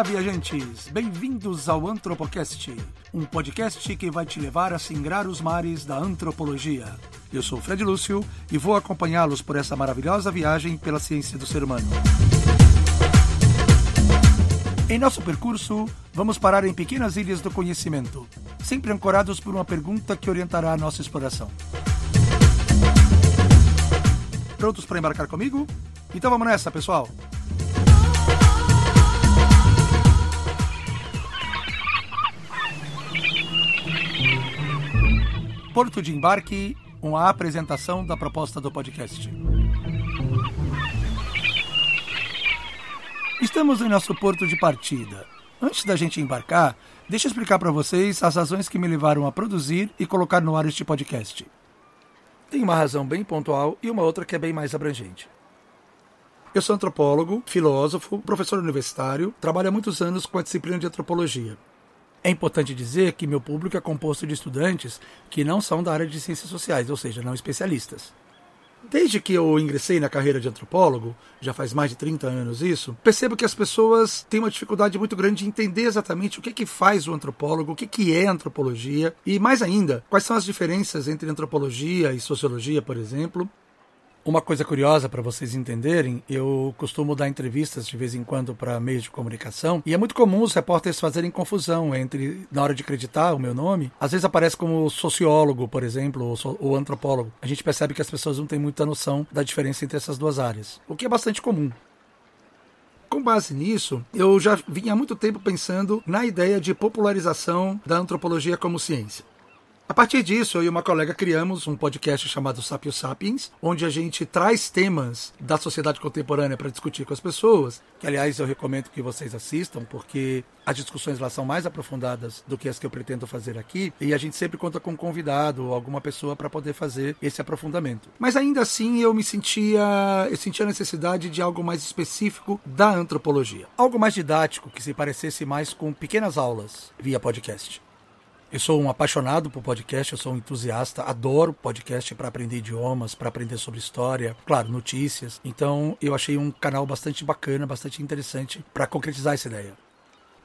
Olá, viajantes! Bem-vindos ao Antropocast, um podcast que vai te levar a singrar os mares da antropologia. Eu sou Fred Lúcio e vou acompanhá-los por essa maravilhosa viagem pela ciência do ser humano. Em nosso percurso, vamos parar em pequenas ilhas do conhecimento, sempre ancorados por uma pergunta que orientará a nossa exploração. Prontos para embarcar comigo? Então vamos nessa, pessoal! Porto de Embarque, uma apresentação da proposta do podcast. Estamos em nosso porto de partida. Antes da gente embarcar, deixa eu explicar para vocês as razões que me levaram a produzir e colocar no ar este podcast. Tem uma razão bem pontual e uma outra que é bem mais abrangente. Eu sou antropólogo, filósofo, professor universitário, trabalho há muitos anos com a disciplina de antropologia. É importante dizer que meu público é composto de estudantes que não são da área de ciências sociais, ou seja, não especialistas. Desde que eu ingressei na carreira de antropólogo, já faz mais de 30 anos isso, percebo que as pessoas têm uma dificuldade muito grande de entender exatamente o que, que faz o antropólogo, o que, que é antropologia e, mais ainda, quais são as diferenças entre antropologia e sociologia, por exemplo, uma coisa curiosa para vocês entenderem, eu costumo dar entrevistas de vez em quando para meios de comunicação e é muito comum os repórteres fazerem confusão entre, na hora de acreditar o meu nome, às vezes aparece como sociólogo, por exemplo, ou, ou antropólogo. A gente percebe que as pessoas não têm muita noção da diferença entre essas duas áreas, o que é bastante comum. Com base nisso, eu já vinha há muito tempo pensando na ideia de popularização da antropologia como ciência. A partir disso, eu e uma colega criamos um podcast chamado Sapios Sapiens, onde a gente traz temas da sociedade contemporânea para discutir com as pessoas, que aliás eu recomendo que vocês assistam, porque as discussões lá são mais aprofundadas do que as que eu pretendo fazer aqui, e a gente sempre conta com um convidado ou alguma pessoa para poder fazer esse aprofundamento. Mas ainda assim eu me sentia, eu sentia a necessidade de algo mais específico da antropologia, algo mais didático que se parecesse mais com pequenas aulas via podcast. Eu sou um apaixonado por podcast, eu sou um entusiasta, adoro podcast para aprender idiomas, para aprender sobre história, claro, notícias. Então, eu achei um canal bastante bacana, bastante interessante para concretizar essa ideia.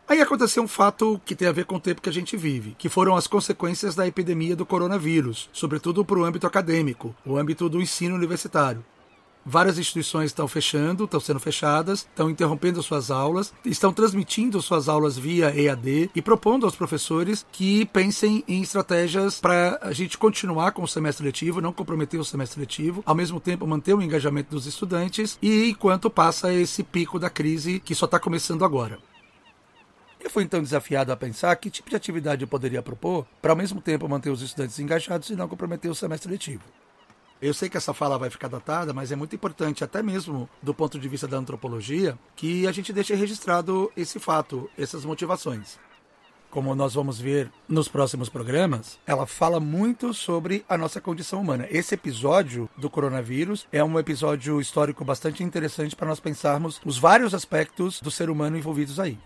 Aí aconteceu um fato que tem a ver com o tempo que a gente vive, que foram as consequências da epidemia do coronavírus, sobretudo para o âmbito acadêmico, o âmbito do ensino universitário. Várias instituições estão fechando, estão sendo fechadas, estão interrompendo suas aulas, estão transmitindo suas aulas via EAD e propondo aos professores que pensem em estratégias para a gente continuar com o semestre letivo, não comprometer o semestre letivo, ao mesmo tempo manter o engajamento dos estudantes e enquanto passa esse pico da crise que só está começando agora. Eu fui então desafiado a pensar que tipo de atividade eu poderia propor para ao mesmo tempo manter os estudantes engajados e não comprometer o semestre letivo. Eu sei que essa fala vai ficar datada, mas é muito importante, até mesmo do ponto de vista da antropologia, que a gente deixe registrado esse fato, essas motivações. Como nós vamos ver nos próximos programas, ela fala muito sobre a nossa condição humana. Esse episódio do coronavírus é um episódio histórico bastante interessante para nós pensarmos os vários aspectos do ser humano envolvidos aí.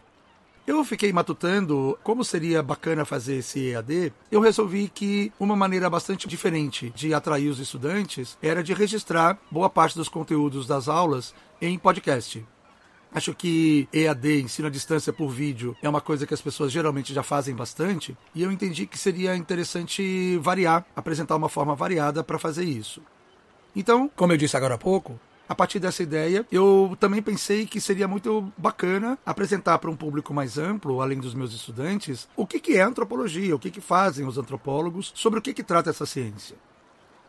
Eu fiquei matutando como seria bacana fazer esse EAD. Eu resolvi que uma maneira bastante diferente de atrair os estudantes era de registrar boa parte dos conteúdos das aulas em podcast. Acho que EAD, ensino à distância por vídeo, é uma coisa que as pessoas geralmente já fazem bastante, e eu entendi que seria interessante variar, apresentar uma forma variada para fazer isso. Então, como eu disse agora há pouco, a partir dessa ideia, eu também pensei que seria muito bacana apresentar para um público mais amplo, além dos meus estudantes, o que, é antropologia, o que, que fazem os antropólogos, sobre o que, que trata essa ciência.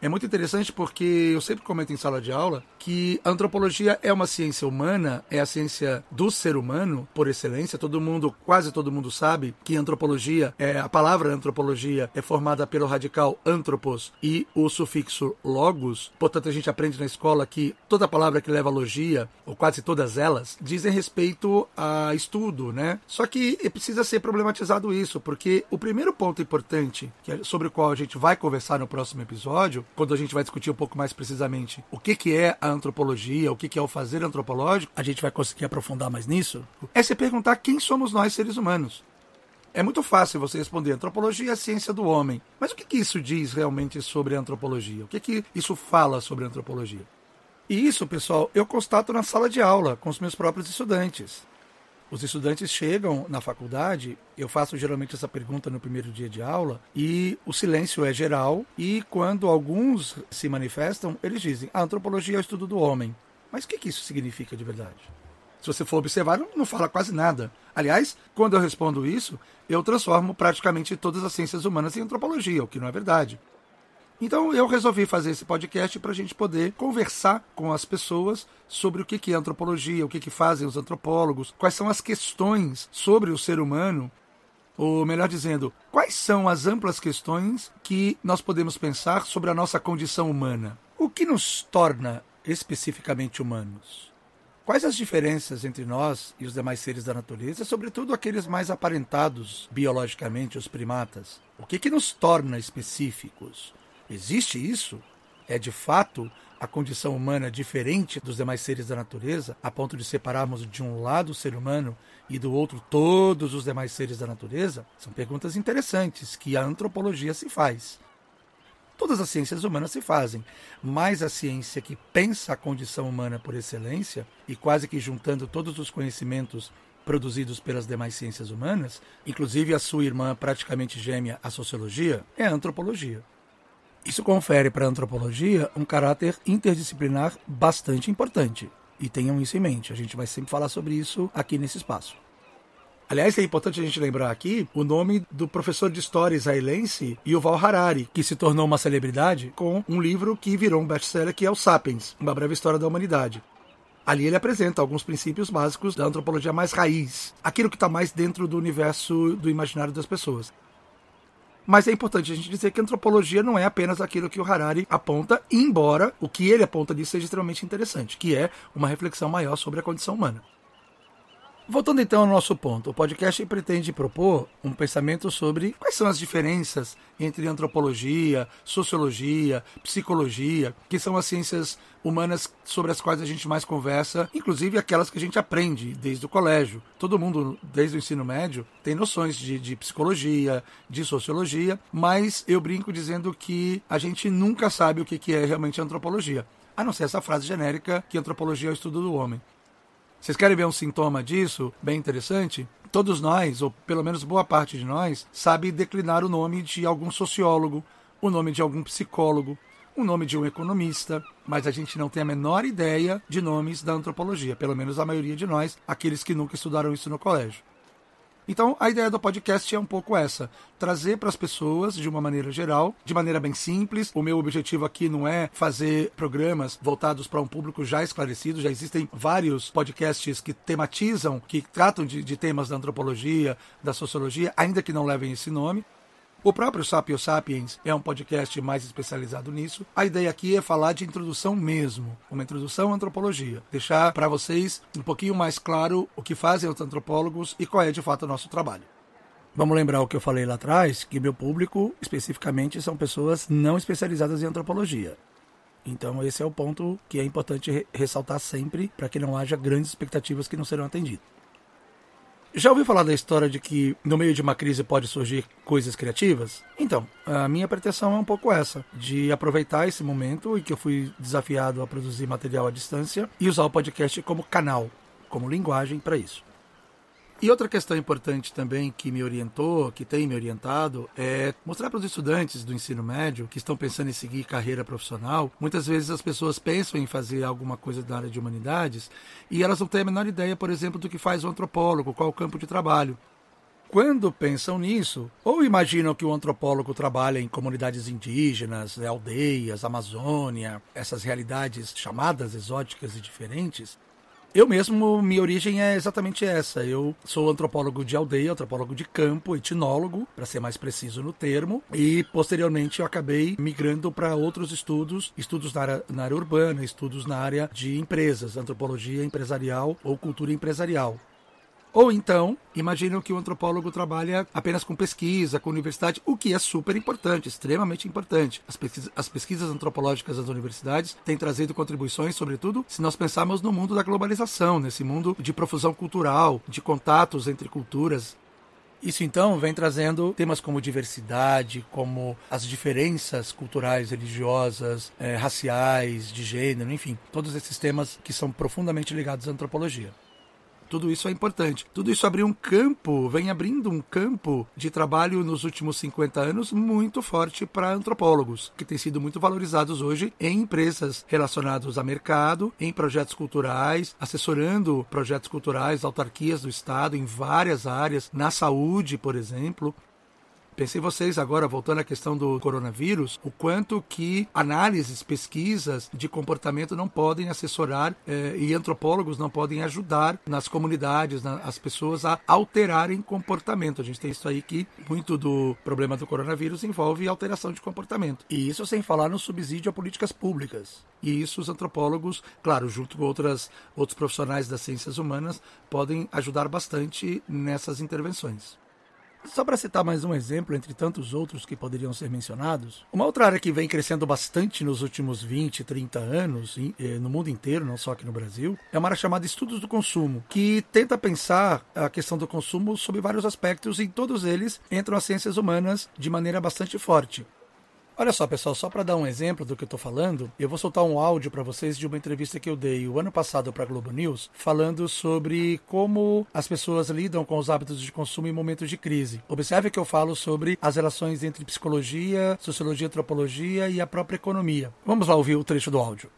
É muito interessante porque eu sempre comento em sala de aula que a antropologia é uma ciência humana, é a ciência do ser humano por excelência. Todo mundo, quase todo mundo sabe que antropologia, é a palavra antropologia é formada pelo radical antropos e o sufixo logos. Portanto, a gente aprende na escola que toda palavra que leva logia, ou quase todas elas, dizem respeito a estudo, né? Só que precisa ser problematizado isso, porque o primeiro ponto importante, é sobre o qual a gente vai conversar no próximo episódio, quando a gente vai discutir um pouco mais precisamente o que, que é a antropologia, o que, que é o fazer antropológico, a gente vai conseguir aprofundar mais nisso, é se perguntar quem somos nós seres humanos. É muito fácil você responder antropologia é a ciência do homem. Mas o que, que isso diz realmente sobre a antropologia? O que, que isso fala sobre a antropologia? E isso, pessoal, eu constato na sala de aula com os meus próprios estudantes. Os estudantes chegam na faculdade, eu faço geralmente essa pergunta no primeiro dia de aula, e o silêncio é geral, e quando alguns se manifestam, eles dizem: a antropologia é o estudo do homem. Mas o que, que isso significa de verdade? Se você for observar, não, fala quase nada. Aliás, quando eu respondo isso, eu transformo praticamente todas as ciências humanas em antropologia, o que não é verdade. Então eu resolvi fazer esse podcast para a gente poder conversar com as pessoas sobre o que é antropologia, o que fazem os antropólogos, quais são as questões sobre o ser humano, ou melhor dizendo, quais são as amplas questões que nós podemos pensar sobre a nossa condição humana. O que nos torna especificamente humanos? Quais as diferenças entre nós e os demais seres da natureza, sobretudo aqueles mais aparentados biologicamente, os primatas? O que, que nos torna específicos? Existe isso? É de fato a condição humana diferente dos demais seres da natureza, a ponto de separarmos de um lado o ser humano e do outro todos os demais seres da natureza? São perguntas interessantes que a antropologia se faz. Todas as ciências humanas se fazem, mas a ciência que pensa a condição humana por excelência, e quase que juntando todos os conhecimentos produzidos pelas demais ciências humanas, inclusive a sua irmã praticamente gêmea, a sociologia, é a antropologia. Isso confere para a antropologia um caráter interdisciplinar bastante importante. E tenham isso em mente, a gente vai sempre falar sobre isso aqui nesse espaço. Aliás, é importante a gente lembrar aqui o nome do professor de história israelense Yuval Harari, que se tornou uma celebridade com um livro que virou um best-seller que é o Sapiens, Uma Breve História da Humanidade. Ali ele apresenta alguns princípios básicos da antropologia mais raiz, aquilo que está mais dentro do universo do imaginário das pessoas. Mas é importante a gente dizer que antropologia não é apenas aquilo que o Harari aponta, embora o que ele aponta disso seja extremamente interessante, que é uma reflexão maior sobre a condição humana. Voltando então ao nosso ponto, o podcast pretende propor um pensamento sobre quais são as diferenças entre antropologia, sociologia, psicologia, que são as ciências humanas sobre as quais a gente mais conversa, inclusive aquelas que a gente aprende desde o colégio. Todo mundo, desde o ensino médio, tem noções de, de psicologia, de sociologia, mas eu brinco dizendo que a gente nunca sabe o que é realmente antropologia. A não ser essa frase genérica que antropologia é o estudo do homem. Vocês querem ver um sintoma disso, bem interessante? Todos nós, ou pelo menos boa parte de nós, sabe declinar o nome de algum sociólogo, o nome de algum psicólogo, o nome de um economista, mas a gente não tem a menor ideia de nomes da antropologia, pelo menos a maioria de nós, aqueles que nunca estudaram isso no colégio. Então, a ideia do podcast é um pouco essa: trazer para as pessoas, de uma maneira geral, de maneira bem simples. O meu objetivo aqui não é fazer programas voltados para um público já esclarecido, já existem vários podcasts que tematizam, que tratam de, de temas da antropologia, da sociologia, ainda que não levem esse nome. O próprio Sapio Sapiens é um podcast mais especializado nisso. A ideia aqui é falar de introdução mesmo, uma introdução à antropologia. Deixar para vocês um pouquinho mais claro o que fazem os antropólogos e qual é de fato o nosso trabalho. Vamos lembrar o que eu falei lá atrás, que meu público especificamente são pessoas não especializadas em antropologia. Então esse é o ponto que é importante ressaltar sempre para que não haja grandes expectativas que não serão atendidas. Já ouviu falar da história de que no meio de uma crise pode surgir coisas criativas? Então, a minha pretensão é um pouco essa, de aproveitar esse momento em que eu fui desafiado a produzir material à distância e usar o podcast como canal, como linguagem para isso. E outra questão importante também que me orientou, que tem me orientado, é mostrar para os estudantes do ensino médio que estão pensando em seguir carreira profissional. Muitas vezes as pessoas pensam em fazer alguma coisa da área de humanidades e elas não têm a menor ideia, por exemplo, do que faz o antropólogo, qual o campo de trabalho. Quando pensam nisso, ou imaginam que o antropólogo trabalha em comunidades indígenas, aldeias, Amazônia, essas realidades chamadas exóticas e diferentes, eu mesmo, minha origem é exatamente essa. Eu sou antropólogo de aldeia, antropólogo de campo, etnólogo, para ser mais preciso no termo, e posteriormente eu acabei migrando para outros estudos, estudos na área, na área urbana, estudos na área de empresas, antropologia empresarial ou cultura empresarial. Ou então, imaginam que o antropólogo trabalha apenas com pesquisa, com universidade, o que é super importante, extremamente importante. As, pesquisas, as pesquisas antropológicas das universidades têm trazido contribuições, sobretudo, se nós pensarmos no mundo da globalização, nesse mundo de profusão cultural, de contatos entre culturas. Isso então vem trazendo temas como diversidade, como as diferenças culturais, religiosas, eh, raciais, de gênero, enfim, todos esses temas que são profundamente ligados à antropologia. Tudo isso é importante. Tudo isso abriu um campo, vem abrindo um campo de trabalho nos últimos 50 anos muito forte para antropólogos, que têm sido muito valorizados hoje em empresas relacionadas a mercado, em projetos culturais, assessorando projetos culturais, autarquias do Estado em várias áreas, na saúde, por exemplo. Pensei vocês agora, voltando à questão do coronavírus, o quanto que análises, pesquisas de comportamento não podem assessorar eh, e antropólogos não podem ajudar nas comunidades, na, as pessoas a alterarem comportamento. A gente tem isso aí que muito do problema do coronavírus envolve alteração de comportamento. E isso sem falar no subsídio a políticas públicas. E isso os antropólogos, claro, junto com outras, outros profissionais das ciências humanas, podem ajudar bastante nessas intervenções. Só para citar mais um exemplo, entre tantos outros que poderiam ser mencionados, uma outra área que vem crescendo bastante nos últimos 20, 30 anos, eh, no mundo inteiro, não só aqui no Brasil, é uma área chamada Estudos do Consumo, que tenta pensar a questão do consumo sob vários aspectos e em todos eles entram as ciências humanas de maneira bastante forte. Olha só, pessoal, só para dar um exemplo do que eu estou falando, eu vou soltar um áudio para vocês de uma entrevista que eu dei o ano passado para Globo News, falando sobre como as pessoas lidam com os hábitos de consumo em momentos de crise. Observe que eu falo sobre as relações entre psicologia, sociologia, antropologia e a própria economia. Vamos lá ouvir o trecho do áudio.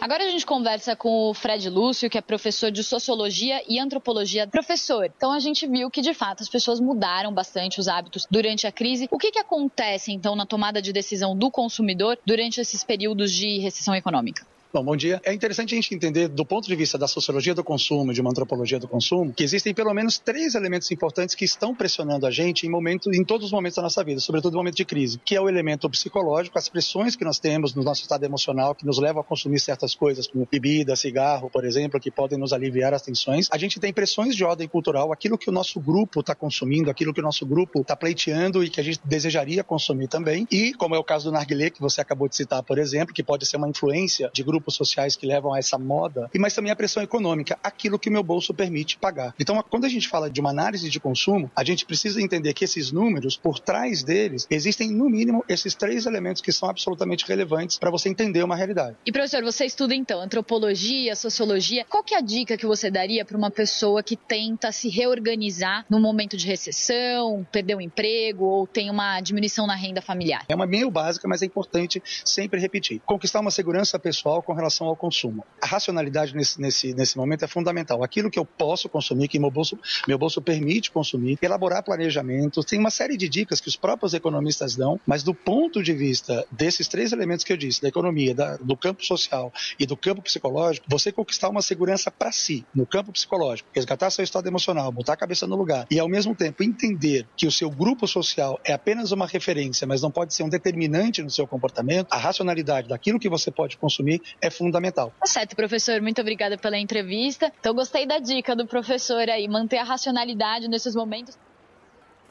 Agora a gente conversa com o Fred Lúcio, que é professor de Sociologia e Antropologia. Professor, então a gente viu que de fato as pessoas mudaram bastante os hábitos durante a crise. O que, que acontece então na tomada de decisão do consumidor durante esses períodos de recessão econômica? Bom, bom dia. É interessante a gente entender, do ponto de vista da sociologia do consumo, de uma antropologia do consumo, que existem pelo menos três elementos importantes que estão pressionando a gente em, em todos os momentos da nossa vida, sobretudo no momento de crise, que é o elemento psicológico, as pressões que nós temos no nosso estado emocional, que nos levam a consumir certas coisas, como bebida, cigarro, por exemplo, que podem nos aliviar as tensões. A gente tem pressões de ordem cultural, aquilo que o nosso grupo está consumindo, aquilo que o nosso grupo está pleiteando e que a gente desejaria consumir também. E, como é o caso do narguilé, que você acabou de citar, por exemplo, que pode ser uma influência de grupos sociais que levam a essa moda, e mas também a pressão econômica, aquilo que o meu bolso permite pagar. Então, quando a gente fala de uma análise de consumo, a gente precisa entender que esses números, por trás deles, existem no mínimo esses três elementos que são absolutamente relevantes para você entender uma realidade. E professor, você estuda então antropologia, sociologia. Qual que é a dica que você daria para uma pessoa que tenta se reorganizar no momento de recessão, perdeu o emprego ou tem uma diminuição na renda familiar? É uma meio básica, mas é importante sempre repetir. Conquistar uma segurança pessoal com relação ao consumo. A racionalidade nesse, nesse, nesse momento é fundamental. Aquilo que eu posso consumir, que meu bolso, meu bolso permite consumir, elaborar planejamentos, tem uma série de dicas que os próprios economistas dão, mas do ponto de vista desses três elementos que eu disse, da economia, da, do campo social e do campo psicológico, você conquistar uma segurança para si, no campo psicológico, resgatar seu estado emocional, botar a cabeça no lugar e ao mesmo tempo entender que o seu grupo social é apenas uma referência, mas não pode ser um determinante no seu comportamento, a racionalidade daquilo que você pode consumir é fundamental. Tá certo, professor. Muito obrigada pela entrevista. Então, gostei da dica do professor aí, manter a racionalidade nesses momentos.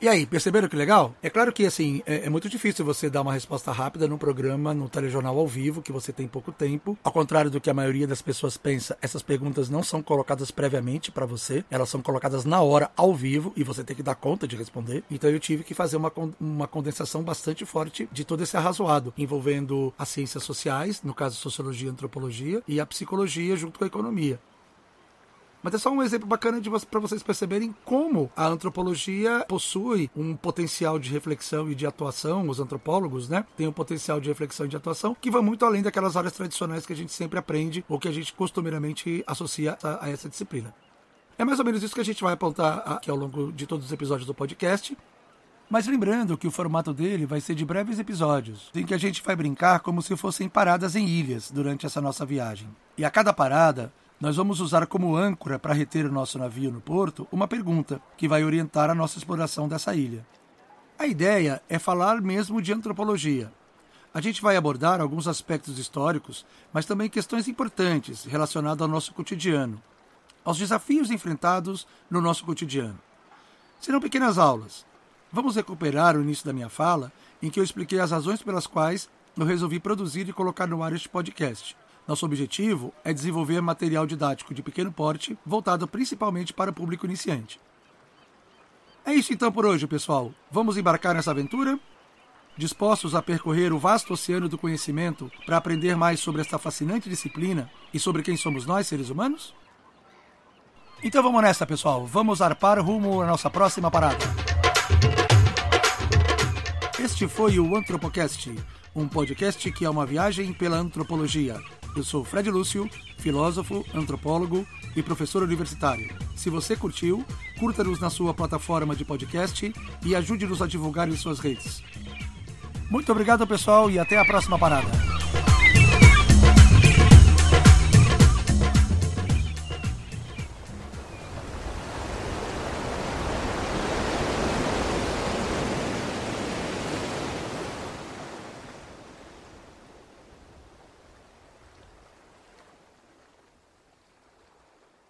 E aí, perceberam que legal? É claro que assim, é, é, muito difícil você dar uma resposta rápida num programa, no telejornal ao vivo, que você tem pouco tempo. Ao contrário do que a maioria das pessoas pensa, essas perguntas não são colocadas previamente para você, elas são colocadas na hora, ao vivo, e você tem que dar conta de responder. Então eu tive que fazer uma, uma condensação bastante forte de todo esse arrazoado, envolvendo as ciências sociais, no caso sociologia e antropologia, e a psicologia junto com a economia. Mas é só um exemplo bacana para vocês perceberem como a antropologia possui um potencial de reflexão e de atuação, os antropólogos, né, têm um potencial de reflexão e de atuação que vai muito além daquelas áreas tradicionais que a gente sempre aprende ou que a gente costumeiramente associa a, a essa disciplina. É mais ou menos isso que a gente vai apontar aqui ao longo de todos os episódios do podcast. Mas lembrando que o formato dele vai ser de breves episódios, em que a gente vai brincar como se fossem paradas em ilhas durante essa nossa viagem. E a cada parada, nós vamos usar como âncora para reter o nosso navio no porto uma pergunta que vai orientar a nossa exploração dessa ilha. A ideia é falar mesmo de antropologia. A gente vai abordar alguns aspectos históricos, mas também questões importantes relacionadas ao nosso cotidiano, aos desafios enfrentados no nosso cotidiano. Serão pequenas aulas. Vamos recuperar o início da minha fala, em que eu expliquei as razões pelas quais eu resolvi produzir e colocar no ar este podcast. Nosso objetivo é desenvolver material didático de pequeno porte, voltado principalmente para o público iniciante. É isso então por hoje, pessoal. Vamos embarcar nessa aventura? Dispostos a percorrer o vasto oceano do conhecimento para aprender mais sobre esta fascinante disciplina e sobre quem somos nós, seres humanos? Então vamos nessa, pessoal. Vamos arpar rumo à nossa próxima parada. Este foi o Antropocast, um podcast que é uma viagem pela antropologia. Eu sou Fred Lúcio, filósofo, antropólogo e professor universitário. Se você curtiu, curta-nos na sua plataforma de podcast e ajude-nos a divulgar em suas redes. Muito obrigado, pessoal, e até a próxima parada.